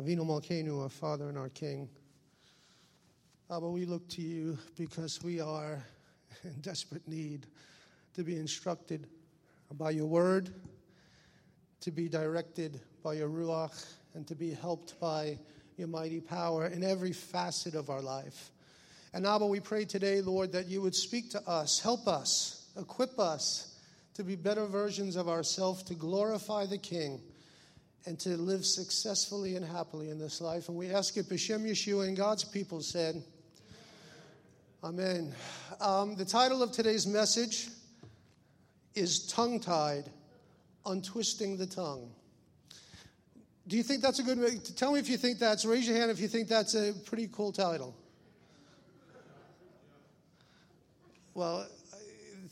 Avinu Malkeinu, our Father and our King. Abba, we look to you because we are in desperate need to be instructed by your word, to be directed by your Ruach, and to be helped by your mighty power in every facet of our life. And Abba, we pray today, Lord, that you would speak to us, help us, equip us to be better versions of ourselves, to glorify the King, and to live successfully and happily in this life. And we ask it, B'Shem Yeshua, and God's people said, Amen. Um, the title of today's message is Tongue Tied, Untwisting the Tongue. Do you think that's a good way? Tell me if you think that's, raise your hand if you think that's a pretty cool title. Well,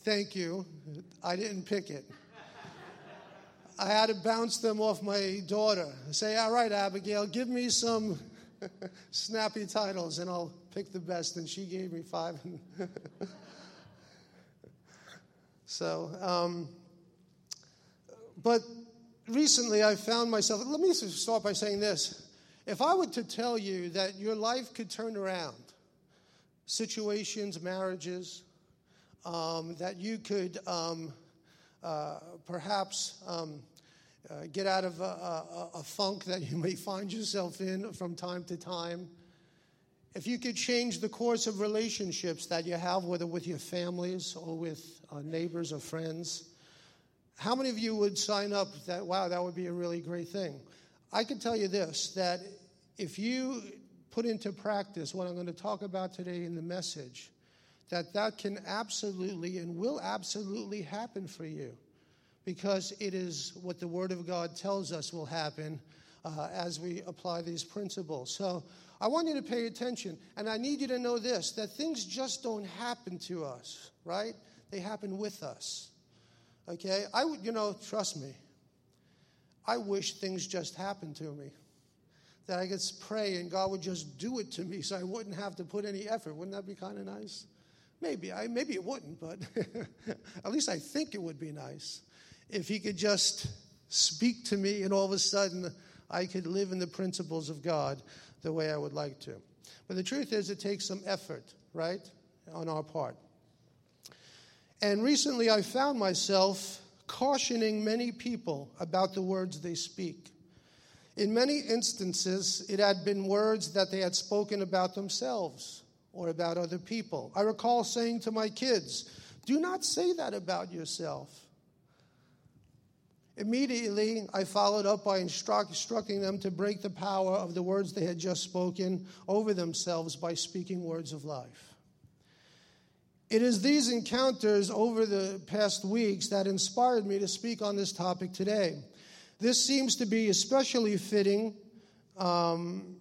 thank you. I didn't pick it. I had to bounce them off my daughter. Say, all right, Abigail, give me some snappy titles and I'll pick the best. And she gave me five. so, um, but recently I found myself, let me start by saying this. If I were to tell you that your life could turn around, situations, marriages, um, that you could um, uh, perhaps um, uh, get out of a, a, a, funk that you may find yourself in from time to time. If you could change the course of relationships that you have, whether with your families or with uh, neighbors or friends, how many of you would sign up that, wow, that would be a really great thing? I can tell you this that if you put into practice what I'm going to talk about today in the message, that that can absolutely and will absolutely happen for you because it is what the Word of God tells us will happen uh, as we apply these principles. So I want you to pay attention, and I need you to know this that things just don't happen to us, right? They happen with us. Okay? I would, you know, trust me. I wish things just happened to me. That I could pray and God would just do it to me so I wouldn't have to put any effort. Wouldn't that be kind of nice? Maybe. I, maybe it wouldn't, but at least I think it would be nice if He could just speak to me and all of a sudden I could live in the principles of God the way I would like to. But the truth is, it takes some effort, right, on our part. And recently I found myself cautioning many people about the words they speak. In many instances, it had been words that they had spoken about themselves or about other people. I recall saying to my kids, Do not say that about yourself. Immediately, I followed up by instructing them to break the power of the words they had just spoken over themselves by speaking words of life. It is these encounters over the past weeks that inspired me to speak on this topic today. This seems to be especially fitting um,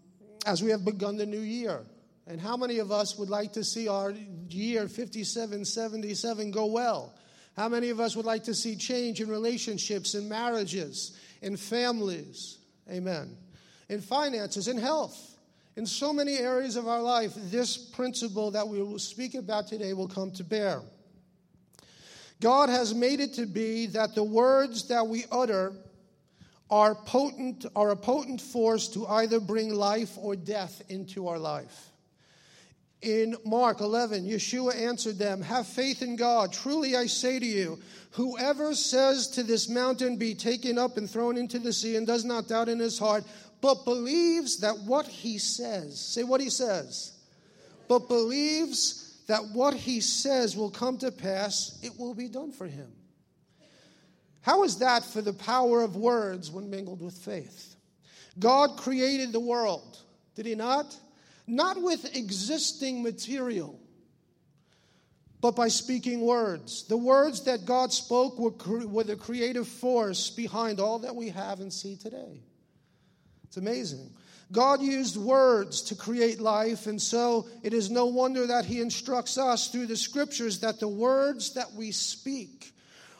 as we have begun the new year. And how many of us would like to see our year 5777 go well? How many of us would like to see change in relationships, in marriages, in families? Amen. In finances, in health. In so many areas of our life, this principle that we will speak about today will come to bear. God has made it to be that the words that we utter are potent are a potent force to either bring life or death into our life. In Mark 11, Yeshua answered them, Have faith in God. Truly I say to you, whoever says to this mountain, Be taken up and thrown into the sea, and does not doubt in his heart, but believes that what he says, say what he says, but believes that what he says will come to pass, it will be done for him. How is that for the power of words when mingled with faith? God created the world, did he not? Not with existing material, but by speaking words. The words that God spoke were, were the creative force behind all that we have and see today. It's amazing. God used words to create life, and so it is no wonder that He instructs us through the scriptures that the words that we speak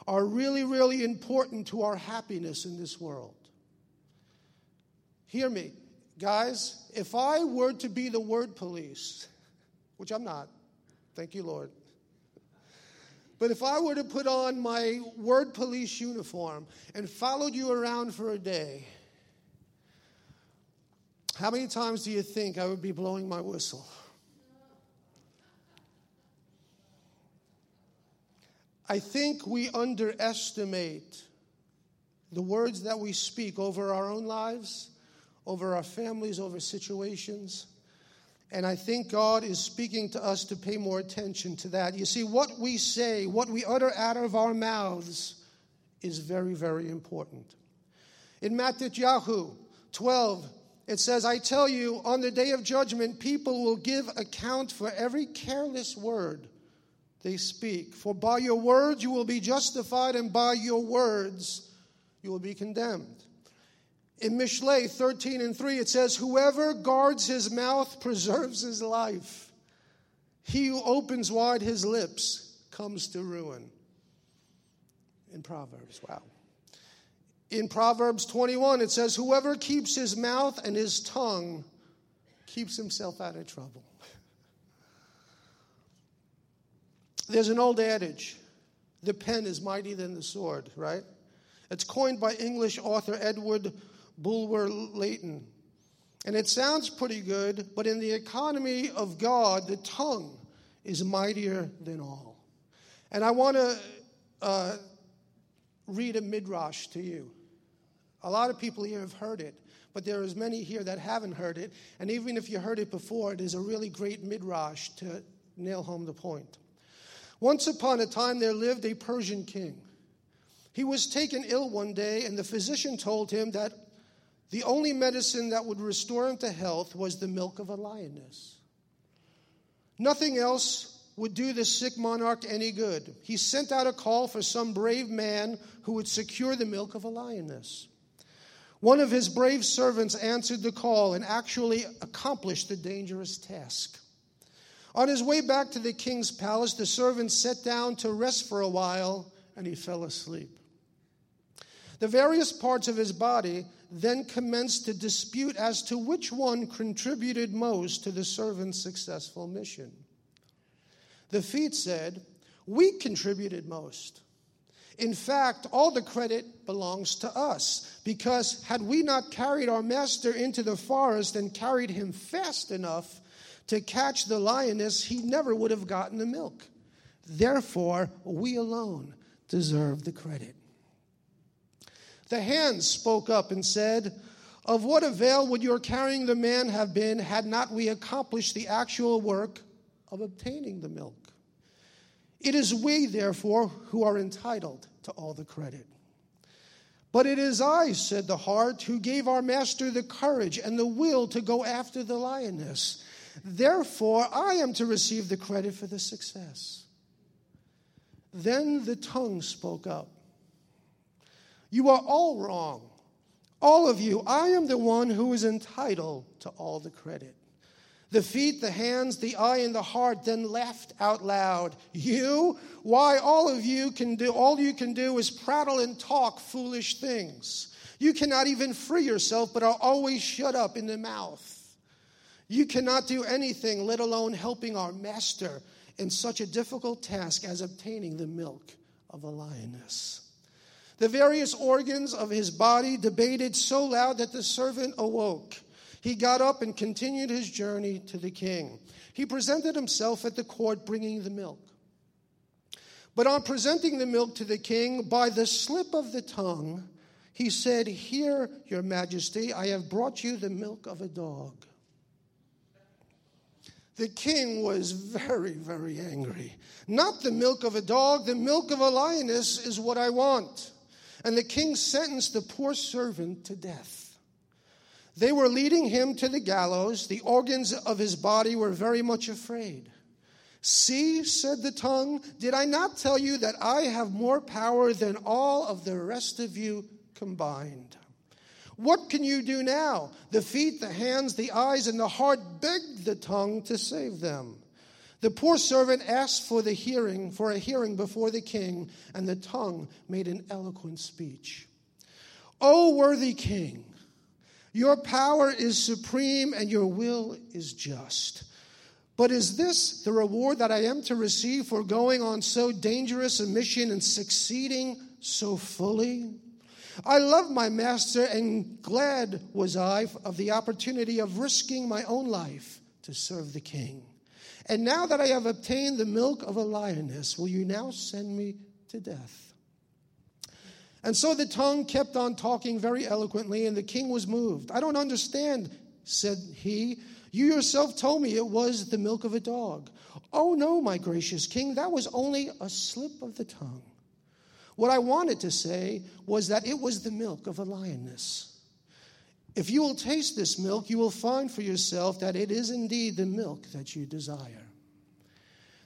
are really, really important to our happiness in this world. Hear me. Guys, if I were to be the word police, which I'm not, thank you, Lord. But if I were to put on my word police uniform and followed you around for a day, How many times do you think I would be blowing my whistle? I think we underestimate the words that we speak over our own lives, over our families, over situations. And I think God is speaking to us to pay more attention to that. You see, what we say, what we utter out of our mouths, is very, very important. In Matthew 12, it says, I tell you, on the day of judgment, people will give account for every careless word they speak. For by your words you will be justified, and by your words you will be condemned. In Mishlei 13 and 3, it says, Whoever guards his mouth preserves his life. He who opens wide his lips comes to ruin. In Proverbs, wow. In Proverbs 21, it says, Whoever keeps his mouth and his tongue keeps himself out of trouble. There's an old adage the pen is mightier than the sword, right? It's coined by English author Edward Bulwer Lytton. And it sounds pretty good, but in the economy of God, the tongue is mightier than all. And I want to uh, read a midrash to you. A lot of people here have heard it, but there is many here that haven't heard it. And even if you heard it before, it is a really great midrash to nail home the point. Once upon a time, there lived a Persian king. He was taken ill one day, and the physician told him that the only medicine that would restore him to health was the milk of a lioness. Nothing else would do the sick monarch any good. He sent out a call for some brave man who would secure the milk of a lioness. One of his brave servants answered the call and actually accomplished the dangerous task. On his way back to the king's palace, the servant sat down to rest for a while and he fell asleep. The various parts of his body then commenced to dispute as to which one contributed most to the servant's successful mission. The feet said, We contributed most. In fact, all the credit belongs to us, because had we not carried our master into the forest and carried him fast enough to catch the lioness, he never would have gotten the milk. Therefore, we alone deserve the credit. The hands spoke up and said, Of what avail would your carrying the man have been had not we accomplished the actual work of obtaining the milk? It is we, therefore, who are entitled to all the credit. But it is I, said the heart, who gave our master the courage and the will to go after the lioness. Therefore, I am to receive the credit for the success. Then the tongue spoke up. You are all wrong. All of you. I am the one who is entitled to all the credit. The feet, the hands, the eye, and the heart then laughed out loud. You? Why, all of you can do, all you can do is prattle and talk foolish things. You cannot even free yourself, but are always shut up in the mouth. You cannot do anything, let alone helping our master in such a difficult task as obtaining the milk of a lioness. The various organs of his body debated so loud that the servant awoke. He got up and continued his journey to the king. He presented himself at the court bringing the milk. But on presenting the milk to the king, by the slip of the tongue, he said, Here, your majesty, I have brought you the milk of a dog. The king was very, very angry. Not the milk of a dog, the milk of a lioness is what I want. And the king sentenced the poor servant to death. They were leading him to the gallows. The organs of his body were very much afraid. See, said the tongue, did I not tell you that I have more power than all of the rest of you combined? What can you do now? The feet, the hands, the eyes, and the heart begged the tongue to save them. The poor servant asked for the hearing, for a hearing before the king, and the tongue made an eloquent speech. O worthy king, your power is supreme and your will is just. But is this the reward that I am to receive for going on so dangerous a mission and succeeding so fully? I love my master, and glad was I of the opportunity of risking my own life to serve the king. And now that I have obtained the milk of a lioness, will you now send me to death? And so the tongue kept on talking very eloquently, and the king was moved. I don't understand, said he. You yourself told me it was the milk of a dog. Oh, no, my gracious king, that was only a slip of the tongue. What I wanted to say was that it was the milk of a lioness. If you will taste this milk, you will find for yourself that it is indeed the milk that you desire.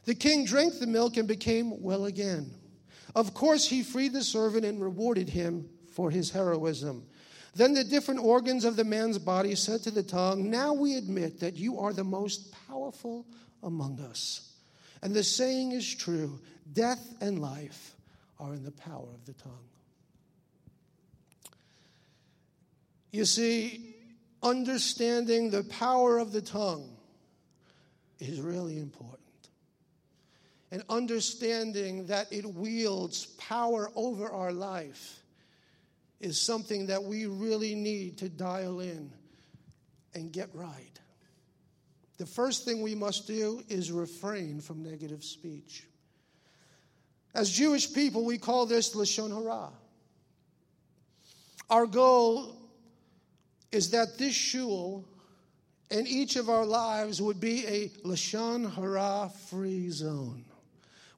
The king drank the milk and became well again. Of course, he freed the servant and rewarded him for his heroism. Then the different organs of the man's body said to the tongue, Now we admit that you are the most powerful among us. And the saying is true death and life are in the power of the tongue. You see, understanding the power of the tongue is really important. And understanding that it wields power over our life is something that we really need to dial in and get right. The first thing we must do is refrain from negative speech. As Jewish people, we call this Lashon Hara. Our goal is that this shul and each of our lives would be a Lashon Hara free zone.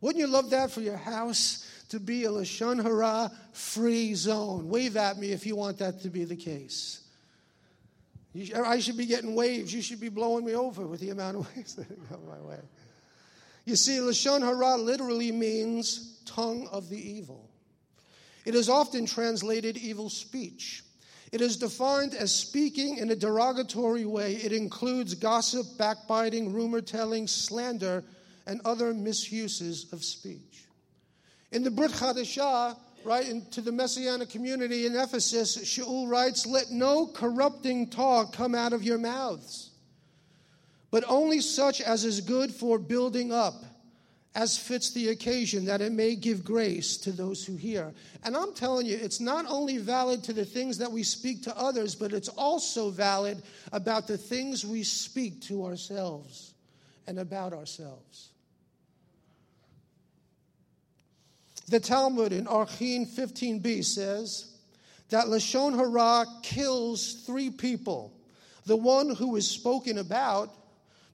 Wouldn't you love that for your house to be a Lashon Hara free zone? Wave at me if you want that to be the case. I should be getting waves. You should be blowing me over with the amount of waves that come my way. You see, Lashon Hara literally means tongue of the evil. It is often translated evil speech. It is defined as speaking in a derogatory way. It includes gossip, backbiting, rumor telling, slander, and other misuses of speech. In the Brit Chadashah, right, into the Messianic community in Ephesus, Shaul writes, Let no corrupting talk come out of your mouths, but only such as is good for building up as fits the occasion, that it may give grace to those who hear. And I'm telling you, it's not only valid to the things that we speak to others, but it's also valid about the things we speak to ourselves and about ourselves. The Talmud in Archin 15b says that Lashon Hara kills three people the one who is spoken about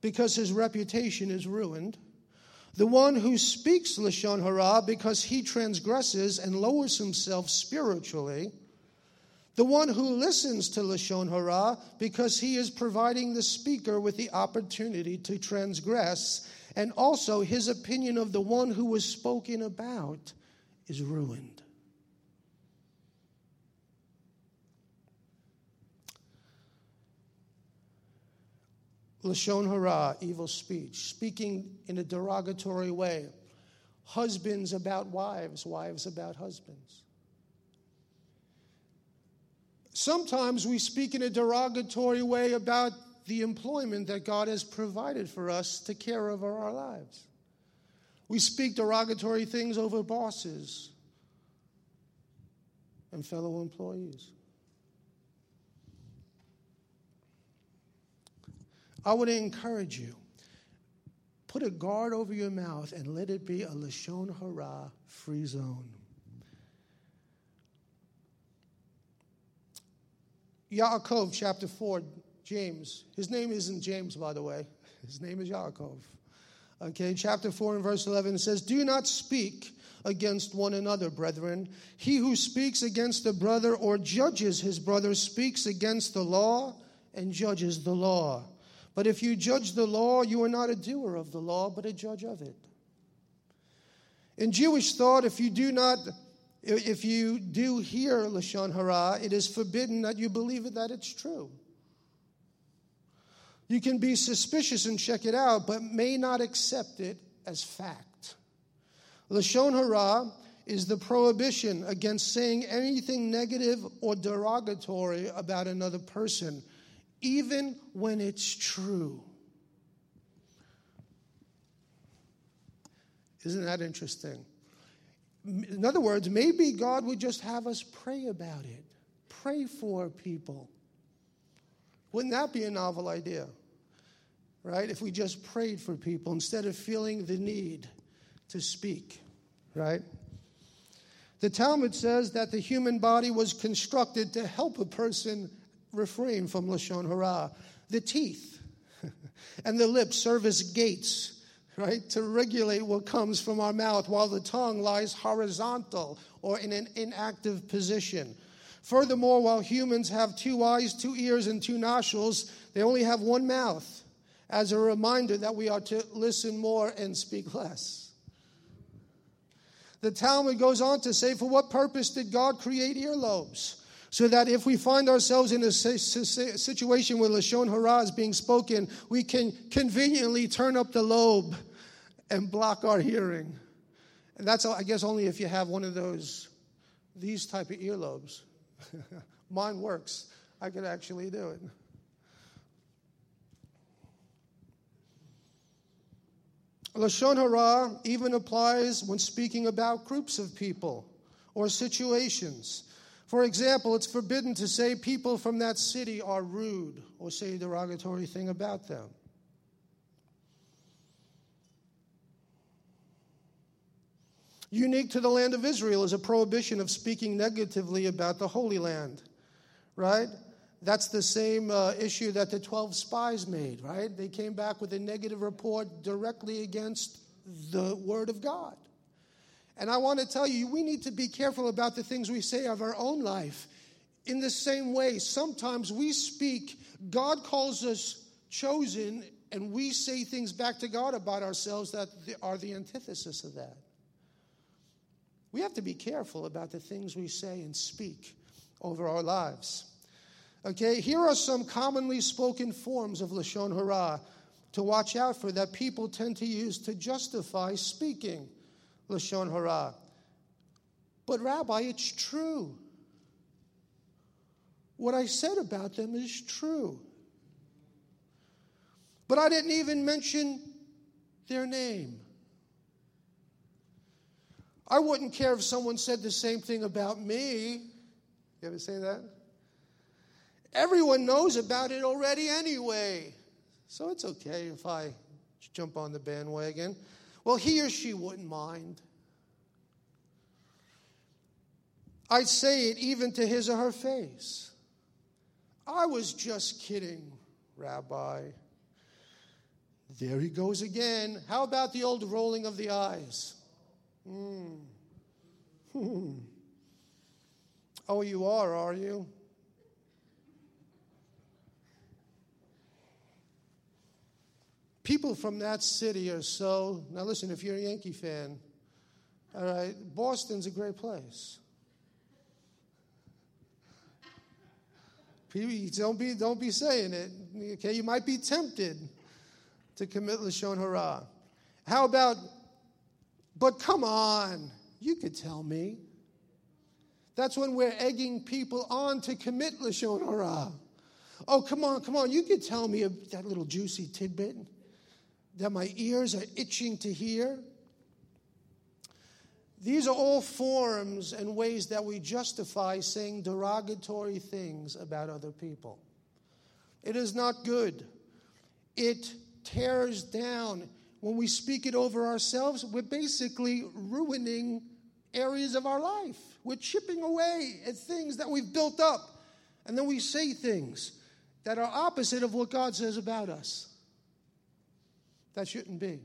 because his reputation is ruined the one who speaks Lashon Hara because he transgresses and lowers himself spiritually. The one who listens to Lashon Hara because he is providing the speaker with the opportunity to transgress. And also, his opinion of the one who was spoken about is ruined. Lashon hara, evil speech, speaking in a derogatory way. Husbands about wives, wives about husbands. Sometimes we speak in a derogatory way about the employment that God has provided for us to care over our lives. We speak derogatory things over bosses and fellow employees. I would encourage you put a guard over your mouth and let it be a Lashon Hara free zone. Yaakov, chapter 4, James. His name isn't James, by the way. His name is Yaakov. Okay, chapter 4 and verse 11 says, Do not speak against one another, brethren. He who speaks against a brother or judges his brother speaks against the law and judges the law. But if you judge the law, you are not a doer of the law, but a judge of it. In Jewish thought, if you do not, if you do hear Lashon Hara, it is forbidden that you believe it, that it's true. You can be suspicious and check it out, but may not accept it as fact. Lashon Hara is the prohibition against saying anything negative or derogatory about another person even when it's true. Isn't that interesting? In other words, maybe God would just have us pray about it, pray for people. Wouldn't that be a novel idea? Right? If we just prayed for people instead of feeling the need to speak, right? The Talmud says that the human body was constructed to help a person refrain from Lashon Hara. The teeth and the lips serve as gates, right, to regulate what comes from our mouth while the tongue lies horizontal or in an inactive position. Furthermore, while humans have two eyes, two ears, and two nostrils, they only have one mouth, as a reminder that we are to listen more and speak less. The Talmud goes on to say, For what purpose did God create earlobes? So that if we find ourselves in a situation where Lashon Hara is being spoken, we can conveniently turn up the lobe and block our hearing. And that's, I guess, only if you have one of those, these type of earlobes. Mine works. I could actually do it. Lashon Hara even applies when speaking about groups of people or situations. For example, it's forbidden to say people from that city are rude or say a derogatory thing about them. Unique to the land of Israel is a prohibition of speaking negatively about the Holy Land, right? That's the same uh, issue that the 12 spies made, right? They came back with a negative report directly against the Word of God. And I want to tell you, we need to be careful about the things we say of our own life. In the same way, sometimes we speak, God calls us chosen, and we say things back to God about ourselves that are the antithesis of that. We have to be careful about the things we say and speak over our lives. Okay, here are some commonly spoken forms of Lashon Hara to watch out for that people tend to use to justify speaking Lashon Hara. But, Rabbi, it's true. What I said about them is true. But I didn't even mention their name. I wouldn't care if someone said the same thing about me. You ever say that? Everyone knows about it already anyway. So it's okay if I jump on the bandwagon. Well, he or she wouldn't mind. I'd say it even to his or her face. I was just kidding, Rabbi. There he goes again. How about the old rolling of the eyes? Hmm. Hmm. Oh, you are, are you? People from that city are so. Now, listen, if you're a Yankee fan, all right, Boston's a great place. Don't be, don't be saying it. Okay, you might be tempted to commit lashon hara. How about? But come on, you could tell me. That's when we're egging people on to commit lashon hara. Oh, come on, come on, you could tell me that little juicy tidbit that my ears are itching to hear. These are all forms and ways that we justify saying derogatory things about other people. It is not good. It tears down. When we speak it over ourselves, we're basically ruining areas of our life. We're chipping away at things that we've built up. And then we say things that are opposite of what God says about us. That shouldn't be.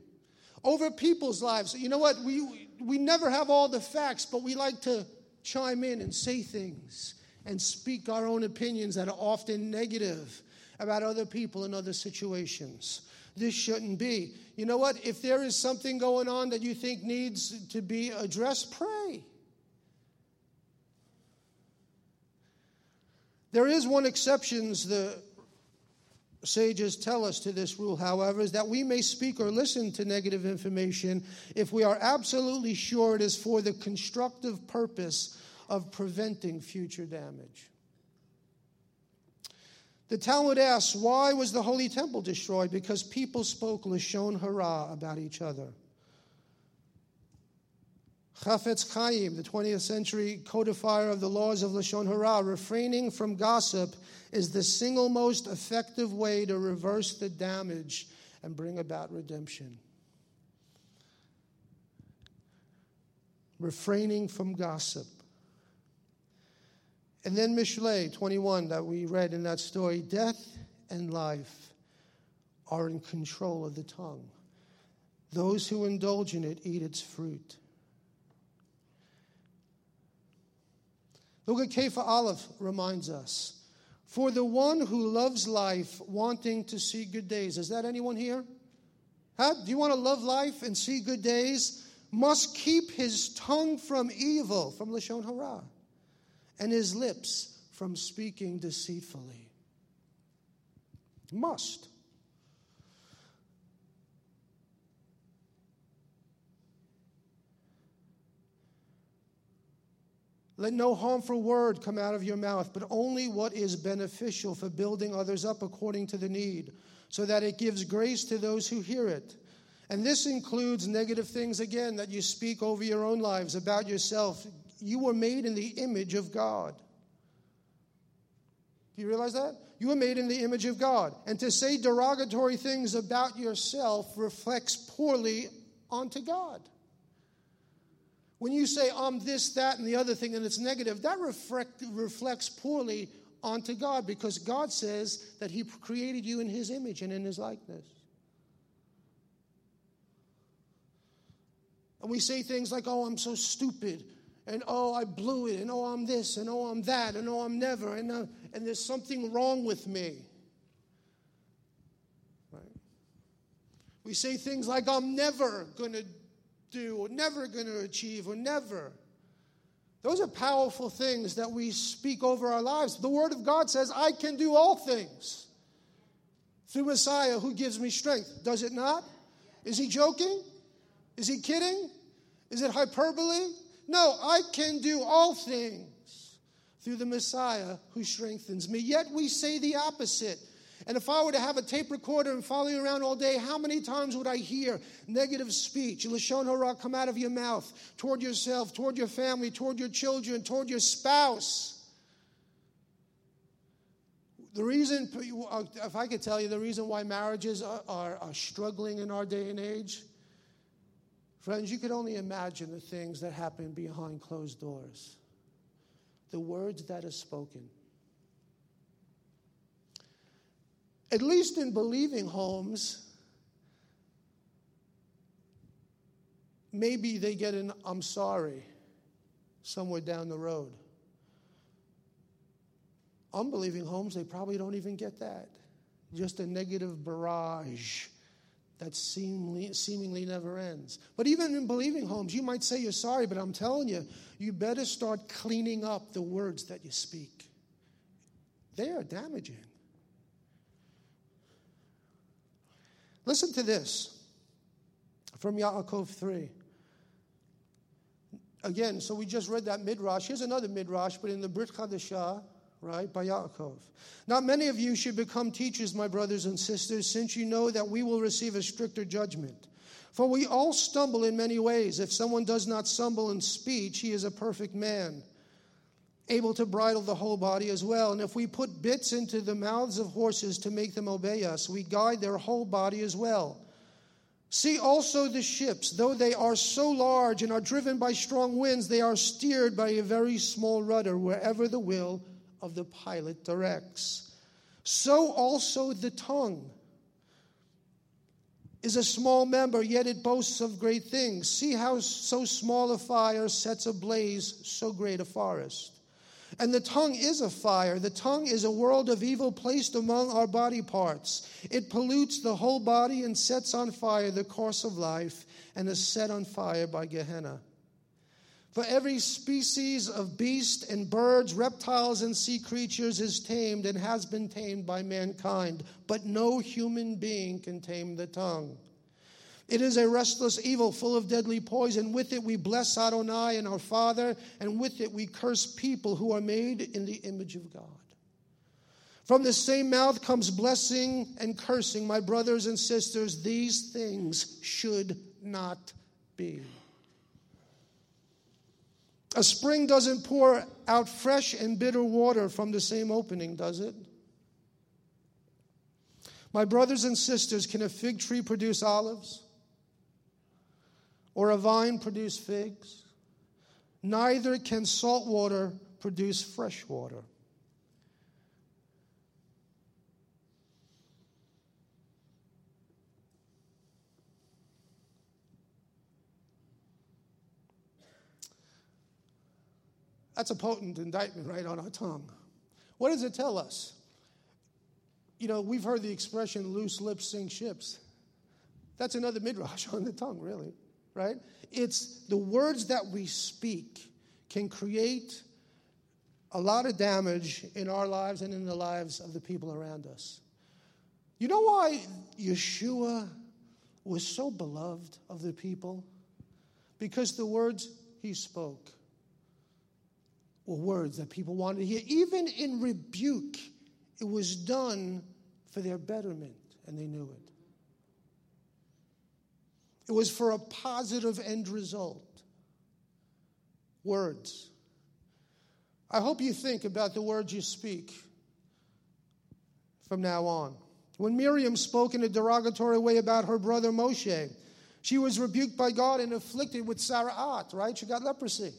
Over people's lives. You know what? We, we never have all the facts, but we like to chime in and say things and speak our own opinions that are often negative about other people and other situations. This shouldn't be. You know what? If there is something going on that you think needs to be addressed, pray. There is one exception the sages tell us to this rule, however, is that we may speak or listen to negative information if we are absolutely sure it is for the constructive purpose of preventing future damage. The Talmud asks, why was the Holy Temple destroyed? Because people spoke Lashon Hara about each other. Chafetz Chaim, the 20th century codifier of the laws of Lashon Hara, refraining from gossip is the single most effective way to reverse the damage and bring about redemption. Refraining from gossip. And then Mishlei 21 that we read in that story death and life are in control of the tongue. Those who indulge in it eat its fruit. Look at Kepha Aleph reminds us. For the one who loves life, wanting to see good days. Is that anyone here? Do you want to love life and see good days? Must keep his tongue from evil, from Lashon Hara, and his lips from speaking deceitfully. Must. Let no harmful word come out of your mouth, but only what is beneficial for building others up according to the need, so that it gives grace to those who hear it. And this includes negative things, again, that you speak over your own lives about yourself. You were made in the image of God. Do you realize that? You were made in the image of God. And to say derogatory things about yourself reflects poorly onto God. When you say, I'm this, that, and the other thing, and it's negative, that reflect, reflects poorly onto God because God says that He created you in His image and in His likeness. And we say things like, oh, I'm so stupid, and oh, I blew it, and oh, I'm this, and oh, I'm that, and oh, I'm never, and, uh, and there's something wrong with me. Right? We say things like, I'm never going to do or never going to achieve or never. Those are powerful things that we speak over our lives. The Word of God says, I can do all things through Messiah who gives me strength. Does it not? Is he joking? Is he kidding? Is it hyperbole? No, I can do all things through the Messiah who strengthens me. Yet we say the opposite. And if I were to have a tape recorder and follow you around all day, how many times would I hear negative speech, Lashon Hara, come out of your mouth toward yourself, toward your family, toward your children, toward your spouse? The reason, if I could tell you, the reason why marriages are, are, are struggling in our day and age, friends, you could only imagine the things that happen behind closed doors, the words that are spoken. At least in believing homes, maybe they get an I'm sorry somewhere down the road. Unbelieving homes, they probably don't even get that. Just a negative barrage that seemingly, seemingly never ends. But even in believing homes, you might say you're sorry, but I'm telling you, you better start cleaning up the words that you speak. They are damaging. Listen to this from Yaakov 3. Again, so we just read that midrash. Here's another midrash, but in the Brit Chadashah, right, by Yaakov. Not many of you should become teachers, my brothers and sisters, since you know that we will receive a stricter judgment. For we all stumble in many ways. If someone does not stumble in speech, he is a perfect man able to bridle the whole body as well. And if we put bits into the mouths of horses to make them obey us, we guide their whole body as well. See also the ships, though they are so large and are driven by strong winds, they are steered by a very small rudder wherever the will of the pilot directs. So also the tongue is a small member, yet it boasts of great things. See how so small a fire sets ablaze so great a forest. And the tongue is a fire. The tongue is a world of evil placed among our body parts. It pollutes the whole body and sets on fire the course of life and is set on fire by Gehenna. For every species of beast and birds, reptiles, and sea creatures is tamed and has been tamed by mankind, but no human being can tame the tongue. It is a restless evil full of deadly poison. With it we bless Adonai and our Father, and with it we curse people who are made in the image of God. From the same mouth comes blessing and cursing. My brothers and sisters, these things should not be. A spring doesn't pour out fresh and bitter water from the same opening, does it? My brothers and sisters, can a fig tree produce olives? Or a vine produce figs? Neither can salt water produce fresh water. That's a potent indictment right on our tongue. What does it tell us? You know, we've heard the expression loose lips sink ships. That's another midrash on the tongue, really, right? It's the words that we speak can create a lot of damage in our lives and in the lives of the people around us. You know why Yeshua was so beloved of the people? Because the words he spoke were words that people wanted to hear. Even in rebuke, it was done for their betterment, and they knew it. It was for a positive end result. Words. I hope you think about the words you speak from now on. When Miriam spoke in a derogatory way about her brother Moshe, she was rebuked by God and afflicted with sara'at, right? She got leprosy.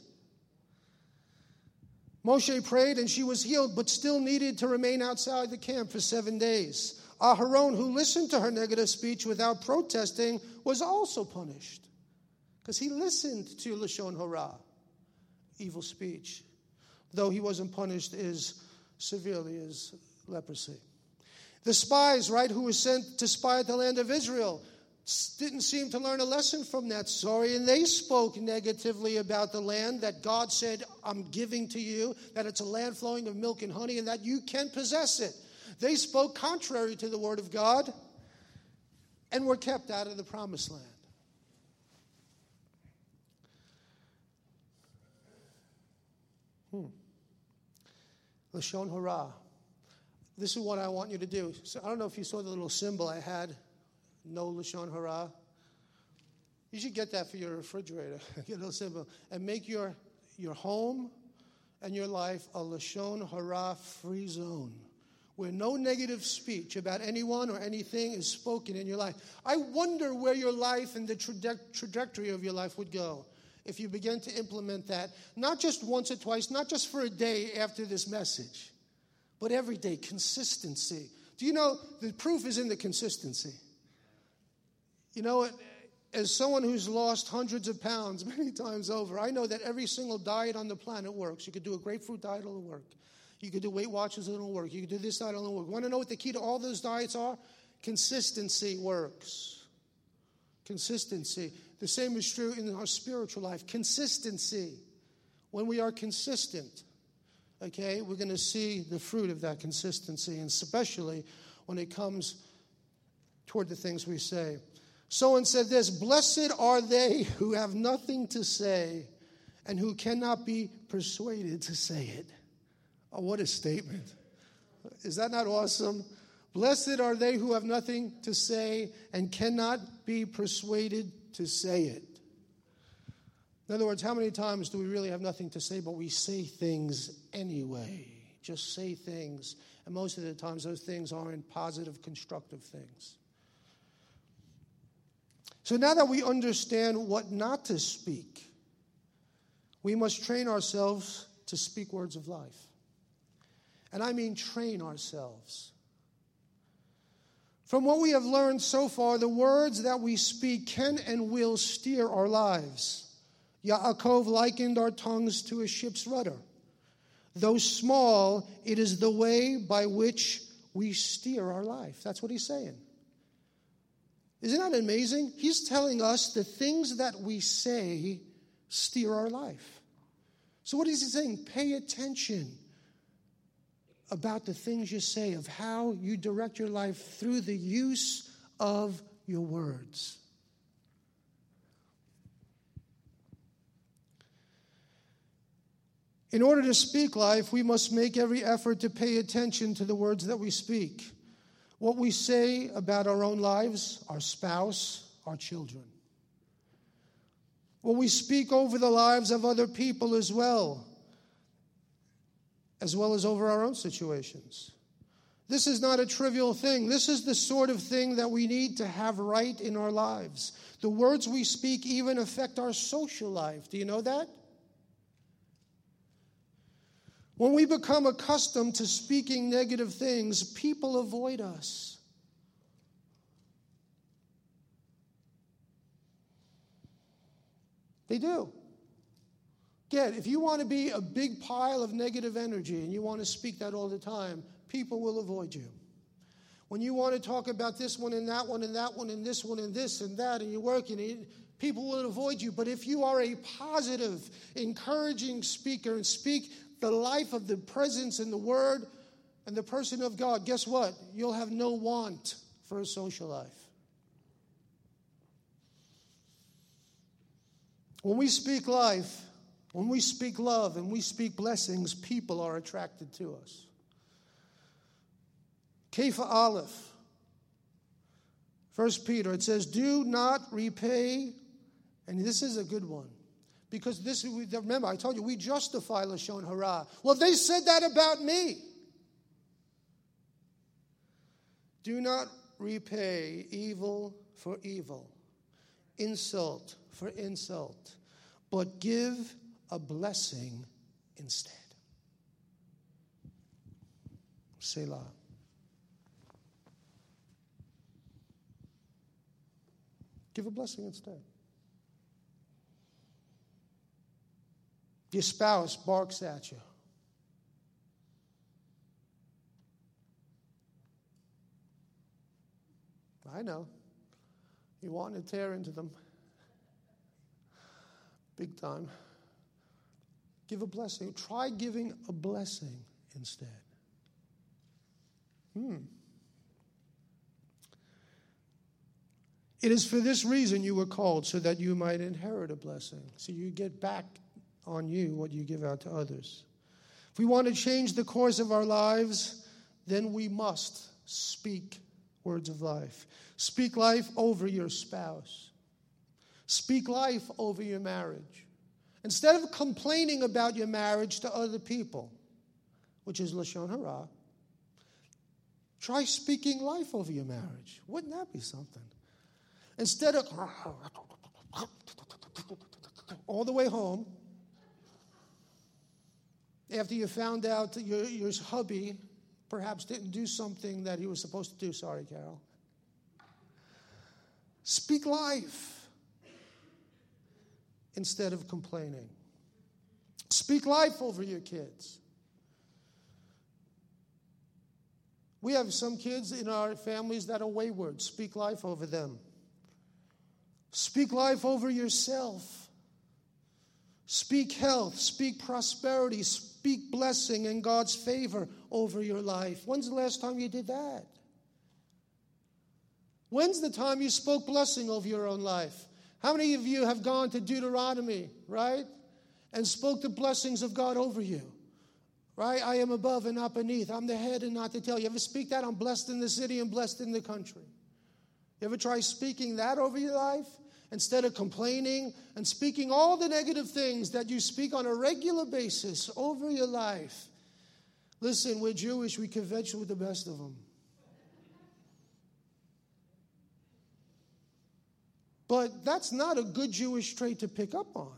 Moshe prayed and she was healed, but still needed to remain outside the camp for seven days. Aharon, who listened to her negative speech without protesting, was also punished because he listened to Lashon Hara, evil speech, though he wasn't punished as severely as leprosy. The spies, right, who were sent to spy the land of Israel, didn't seem to learn a lesson from that story, and they spoke negatively about the land that God said, I'm giving to you, that it's a land flowing of milk and honey, and that you can possess it. They spoke contrary to the word of God and were kept out of the promised land. Hmm. Lashon Hara. This is what I want you to do. So I don't know if you saw the little symbol I had no Lashon Hara. You should get that for your refrigerator. get a little symbol. And make your, your home and your life a Lashon Hara free zone where no negative speech about anyone or anything is spoken in your life. I wonder where your life and the trajectory of your life would go if you begin to implement that, not just once or twice, not just for a day after this message, but every day, consistency. Do you know the proof is in the consistency? You know, as someone who's lost hundreds of pounds many times over, I know that every single diet on the planet works. You could do a grapefruit diet, it'll work. You could do Weight Watchers, it'll work. You could do this diet, it'll work. Want to know what the key to all those diets are? Consistency works. Consistency. The same is true in our spiritual life. Consistency. When we are consistent, okay, we're going to see the fruit of that consistency, and especially when it comes toward the things we say. Someone said this Blessed are they who have nothing to say and who cannot be persuaded to say it. Oh, what a statement. Is that not awesome? Blessed are they who have nothing to say and cannot be persuaded to say it. In other words, how many times do we really have nothing to say, but we say things anyway? Just say things. And most of the times, those things aren't positive, constructive things. So now that we understand what not to speak, we must train ourselves to speak words of life. And I mean train ourselves. From what we have learned so far, the words that we speak can and will steer our lives. Yaakov likened our tongues to a ship's rudder. Though small, it is the way by which we steer our life. That's what he's saying. Isn't that amazing? He's telling us the things that we say steer our life. So, what is he saying? Pay attention about the things you say, of how you direct your life through the use of your words. In order to speak life, we must make every effort to pay attention to the words that we speak. What we say about our own lives, our spouse, our children. What we speak over the lives of other people as well, as well as over our own situations? This is not a trivial thing. This is the sort of thing that we need to have right in our lives. The words we speak even affect our social life. Do you know that? When we become accustomed to speaking negative things, people avoid us. They do. Again, if you want to be a big pile of negative energy and you want to speak that all the time, people will avoid you. When you want to talk about this one and that one and that one and this one and this and that, and you're working, people will avoid you. But if you are a positive, encouraging speaker and speak the life of the presence and the word and the person of God, guess what? You'll have no want for a social life. When we speak life, when we speak love and we speak blessings, people are attracted to us. Kepha Aleph, First Peter, it says, Do not repay, and this is a good one. Because this, remember, I told you, we justify Lashon Hara. Well, they said that about me. Do not repay evil for evil, insult for insult, but give a blessing instead. Selah. Give a blessing instead. Your spouse barks at you. I know. You want to tear into them. Big time. Give a blessing. Try giving a blessing instead. Hmm. It is for this reason you were called, so that you might inherit a blessing. So you get back on you what you give out to others. If we want to change the course of our lives, then we must speak words of life. Speak life over your spouse. Speak life over your marriage. Instead of complaining about your marriage to other people, which is Lashon Hara, try speaking life over your marriage. Wouldn't that be something? Instead of all the way home, after you found out that your, your hubby perhaps didn't do something that he was supposed to do. Sorry, Carol. Speak life instead of complaining. Speak life over your kids. We have some kids in our families that are wayward. Speak life over them. Speak life over yourself. Speak health, speak prosperity, speak blessing and God's favor over your life. When's the last time you did that? When's the time you spoke blessing over your own life? How many of you have gone to Deuteronomy, right? And spoke the blessings of God over you? Right? I am above and not beneath. I'm the head and not the tail. You ever speak that? I'm blessed in the city and blessed in the country. You ever try speaking that over your life? instead of complaining and speaking all the negative things that you speak on a regular basis over your life. Listen, we're Jewish, we kvetch with the best of them. But that's not a good Jewish trait to pick up on.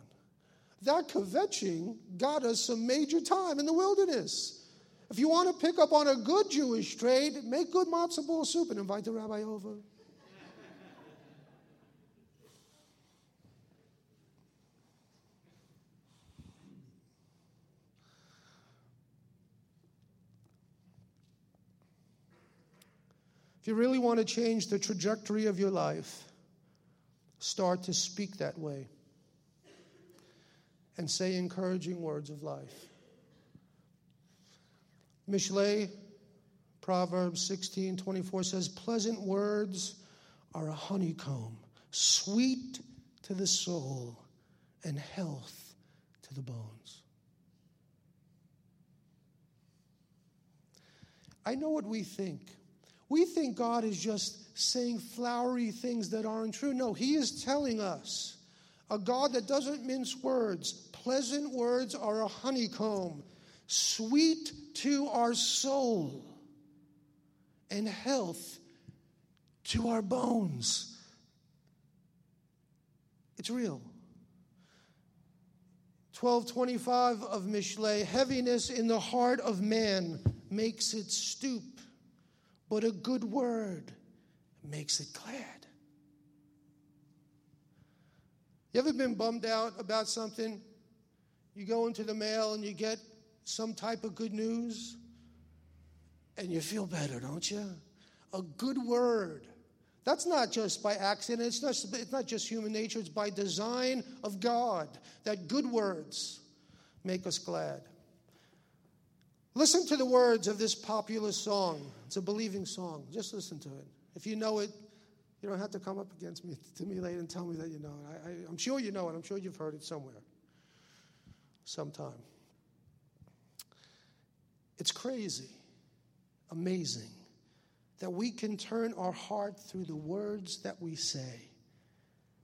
That kvetching got us some major time in the wilderness. If you want to pick up on a good Jewish trait, make good matzo ball soup and invite the rabbi over. If you really want to change the trajectory of your life, start to speak that way and say encouraging words of life. Mishlei, Proverbs 16 24 says, Pleasant words are a honeycomb, sweet to the soul and health to the bones. I know what we think. We think God is just saying flowery things that aren't true. No, He is telling us a God that doesn't mince words. Pleasant words are a honeycomb, sweet to our soul, and health to our bones. It's real. 1225 of Mishlei heaviness in the heart of man makes it stoop, but a good word makes it glad. You ever been bummed out about something? You go into the mail and you get some type of good news and you feel better, don't you? A good word. That's not just by accident, it's not, it's not just human nature, it's by design of God that good words make us glad. Listen to the words of this popular song. It's a believing song. Just listen to it. If you know it, you don't have to come up against me to me later and tell me that you know it. I, am sure you know it. I'm sure you've heard it somewhere, sometime. It's crazy, amazing that we can turn our heart through the words that we say.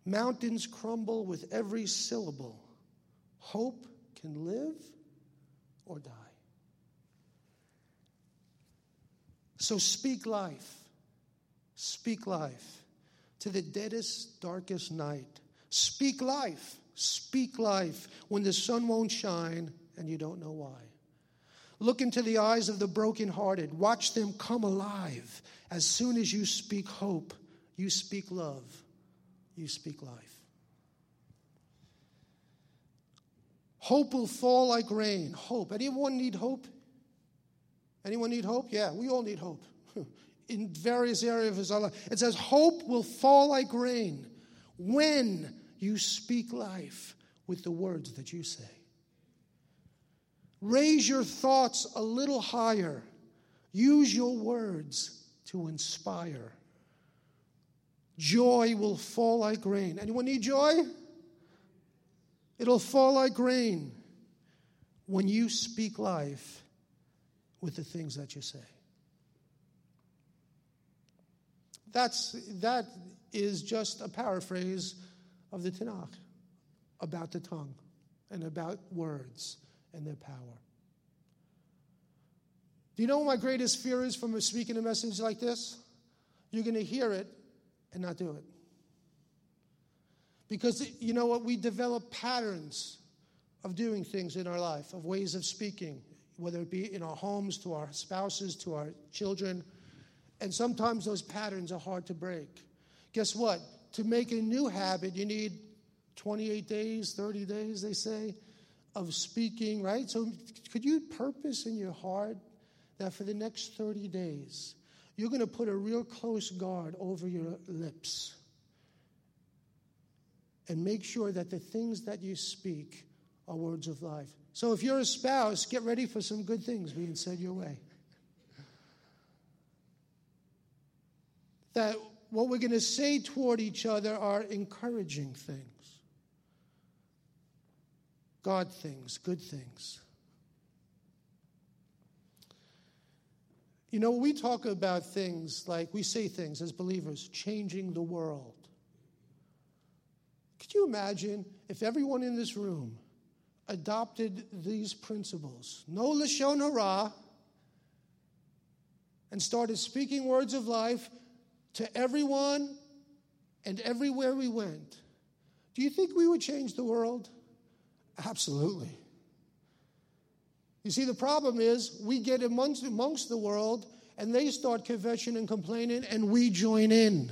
Mountains crumble with every syllable. Hope can live or die. So speak life. Speak life to the deadest, darkest night. Speak life. Speak life when the sun won't shine and you don't know why. Look into the eyes of the brokenhearted. Watch them come alive. As soon as you speak hope, you speak love, you speak life. Hope will fall like rain. Hope. Anyone need hope? Anyone need hope? Yeah, we all need hope. in various areas of our life. It says, Hope will fall like rain when you speak life with the words that you say. Raise your thoughts a little higher. Use your words to inspire. Joy will fall like rain. Anyone need joy? It'll fall like rain when you speak life with the things that you say. That's, that is just a paraphrase of the Tanakh about the tongue and about words and their power. Do you know what my greatest fear is from speaking a message like this? You're going to hear it and not do it. Because you know what? We develop patterns of doing things in our life, of ways of speaking, whether it be in our homes, to our spouses, to our children, and sometimes those patterns are hard to break. Guess what? To make a new habit, you need 28 days, 30 days, they say, of speaking, right? So, could you purpose in your heart that for the next 30 days, you're going to put a real close guard over your lips and make sure that the things that you speak are words of life? So, if you're a spouse, get ready for some good things being said your way. that what we're going to say toward each other are encouraging things, God things, good things. You know, we talk about things like we say things as believers, changing the world. Could you imagine if everyone in this room adopted these principles? No Lashon Hara, and started speaking words of life to everyone and everywhere we went, do you think we would change the world? Absolutely. You see, the problem is we get amongst, amongst the world and they start confession and complaining, and we join in.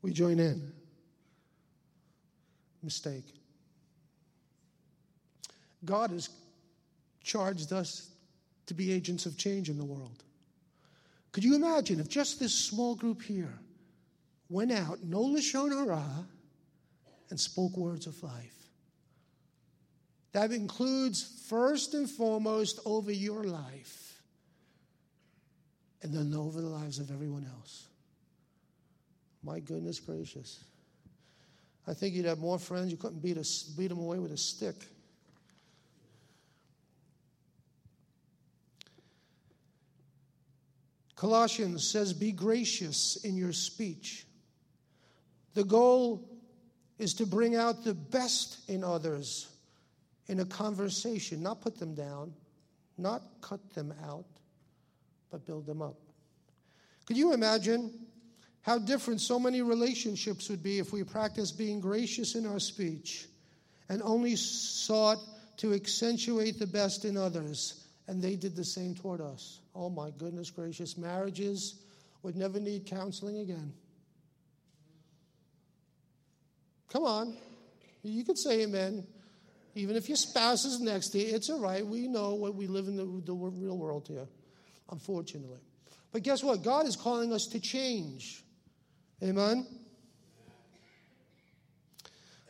We join in. Mistake. God has charged us to be agents of change in the world. Could you imagine if just this small group here went out, no Lashon Hara, and spoke words of life? That includes first and foremost over your life and then over the lives of everyone else. My goodness gracious. I think you'd have more friends. You couldn't beat, a, beat them away with a stick. Colossians says, Be gracious in your speech, The goal is to bring out the best in others in a conversation, not put them down, not cut them out, but build them up. Could you imagine how different so many relationships would be if we practiced being gracious in our speech and only sought to accentuate the best in others and they did the same toward us? Oh my goodness gracious, marriages would never need counseling again. Come on. You could say amen. Even if your spouse is next to you, it's all right. We know what we live in the, the real world here, unfortunately. But guess what? God is calling us to change. Amen?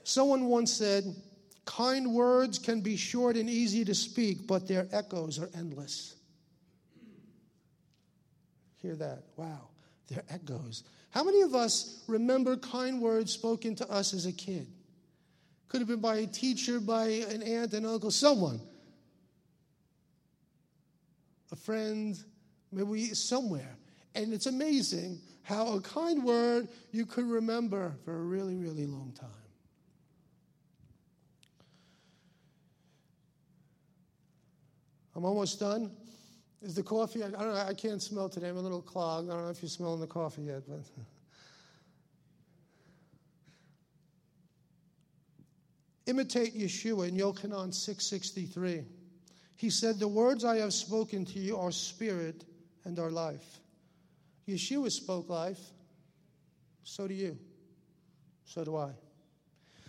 Someone once said, Kind words can be short and easy to speak, but their echoes are endless. Hear that? Wow, their echoes. How many of us remember kind words spoken to us as a kid? Could have been by a teacher, by an aunt, an uncle, someone. A friend, maybe somewhere. And it's amazing how a kind word you could remember for a really, really long time. I'm almost done. Is the coffee? I, don't know. I can't smell today. I'm a little clogged. I don't know if you're smelling the coffee yet, but. Imitate Yeshua in Yochanan 6:63. He said, "The words I have spoken to you are spirit and are life." Yeshua spoke life. So do you. So do I.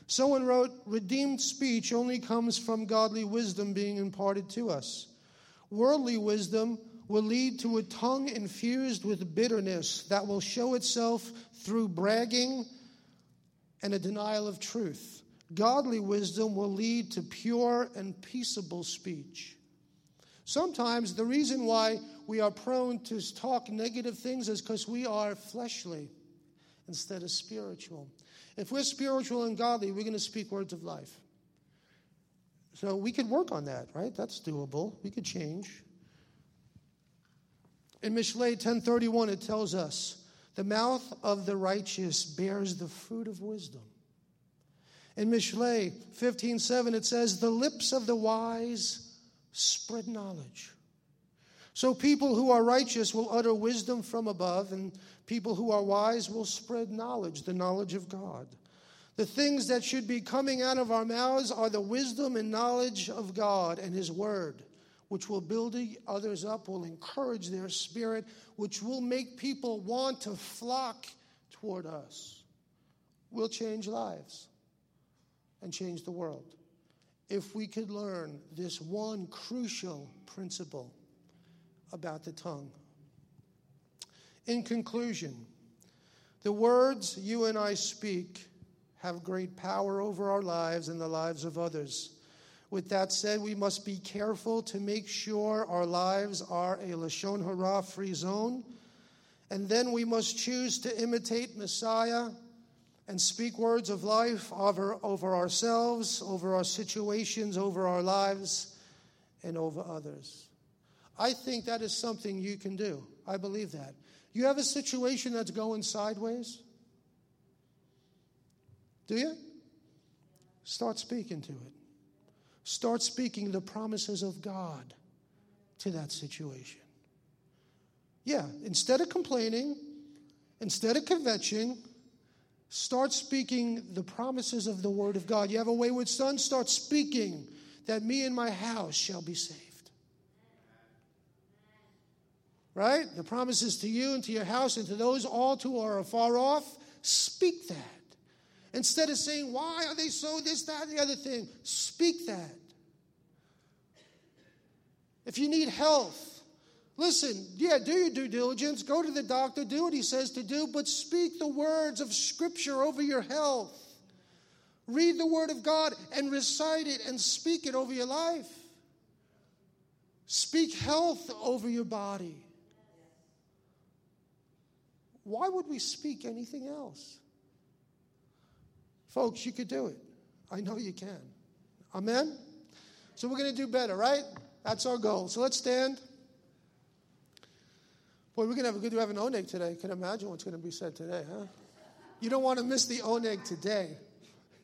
Someone wrote, "Redeemed speech only comes from godly wisdom being imparted to us." Worldly wisdom will lead to a tongue infused with bitterness that will show itself through bragging and a denial of truth. Godly wisdom will lead to pure and peaceable speech. Sometimes the reason why we are prone to talk negative things is because we are fleshly instead of spiritual. If we're spiritual and godly, we're going to speak words of life. So we could work on that, right? That's doable. We could change. In Mishlei 1031, it tells us, the mouth of the righteous bears the fruit of wisdom. In Mishlei 15:7 it says the lips of the wise spread knowledge. So people who are righteous will utter wisdom from above and people who are wise will spread knowledge, the knowledge of God. The things that should be coming out of our mouths are the wisdom and knowledge of God and His Word, which will build others up, will encourage their spirit, which will make people want to flock toward us. We'll change lives and change the world if we could learn this one crucial principle about the tongue. In conclusion, the words you and I speak have great power over our lives and the lives of others. With that said, we must be careful to make sure our lives are a Lashon Hara free zone. And then we must choose to imitate Messiah and speak words of life over, over ourselves, over our situations, over our lives, and over others. I think that is something you can do. I believe that. You have a situation that's going sideways? Do you? Start speaking to it. Start speaking the promises of God to that situation. Yeah, instead of complaining, instead of kvetching, start speaking the promises of the Word of God. You have a wayward son, start speaking that me and my house shall be saved. Right? The promises to you and to your house and to those all who are afar off, speak that. Instead of saying, why are they so this, that, the other thing, speak that. If you need health, listen, yeah, do your due diligence, go to the doctor, do what he says to do, but speak the words of Scripture over your health. Read the Word of God and recite it and speak it over your life. Speak health over your body. Why would we speak anything else? Folks, you could do it. I know you can. Amen? So we're going to do better, right? That's our goal. So let's stand. Boy, we're going to have a good we have an oneg today. Can imagine what's going to be said today, huh? You don't want to miss the oneg today.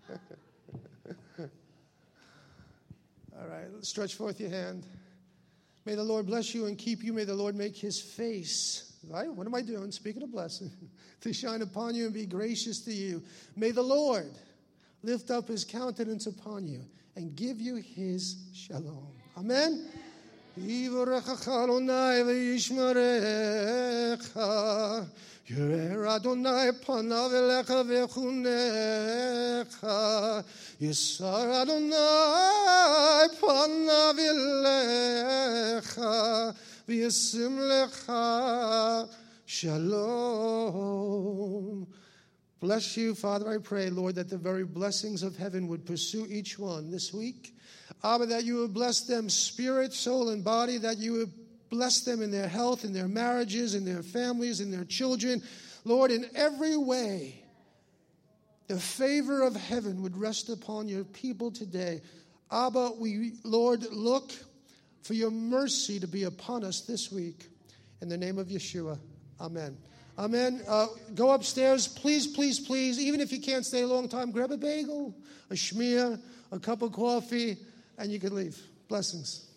All right, stretch forth your hand. May the Lord bless you and keep you. May the Lord make his face, right? What am I doing? Speaking of blessing, to shine upon you and be gracious to you. May the Lord lift up his countenance upon you and give you his shalom. Amen. Adonai panav elecha Yisar Adonai panav elecha. V'yisim lecha. Shalom. Bless you, Father, I pray, Lord, that the very blessings of heaven would pursue each one this week. Abba, that you would bless them spirit, soul, and body, that you would Bless them in their health, in their marriages, in their families, in their children. Lord, in every way, the favor of heaven would rest upon your people today. Abba, we, Lord, look for your mercy to be upon us this week. In the name of Yeshua, amen. Amen. Uh, go upstairs, please, please, please. Even if you can't stay a long time, grab a bagel, a schmear, a cup of coffee, and you can leave. Blessings.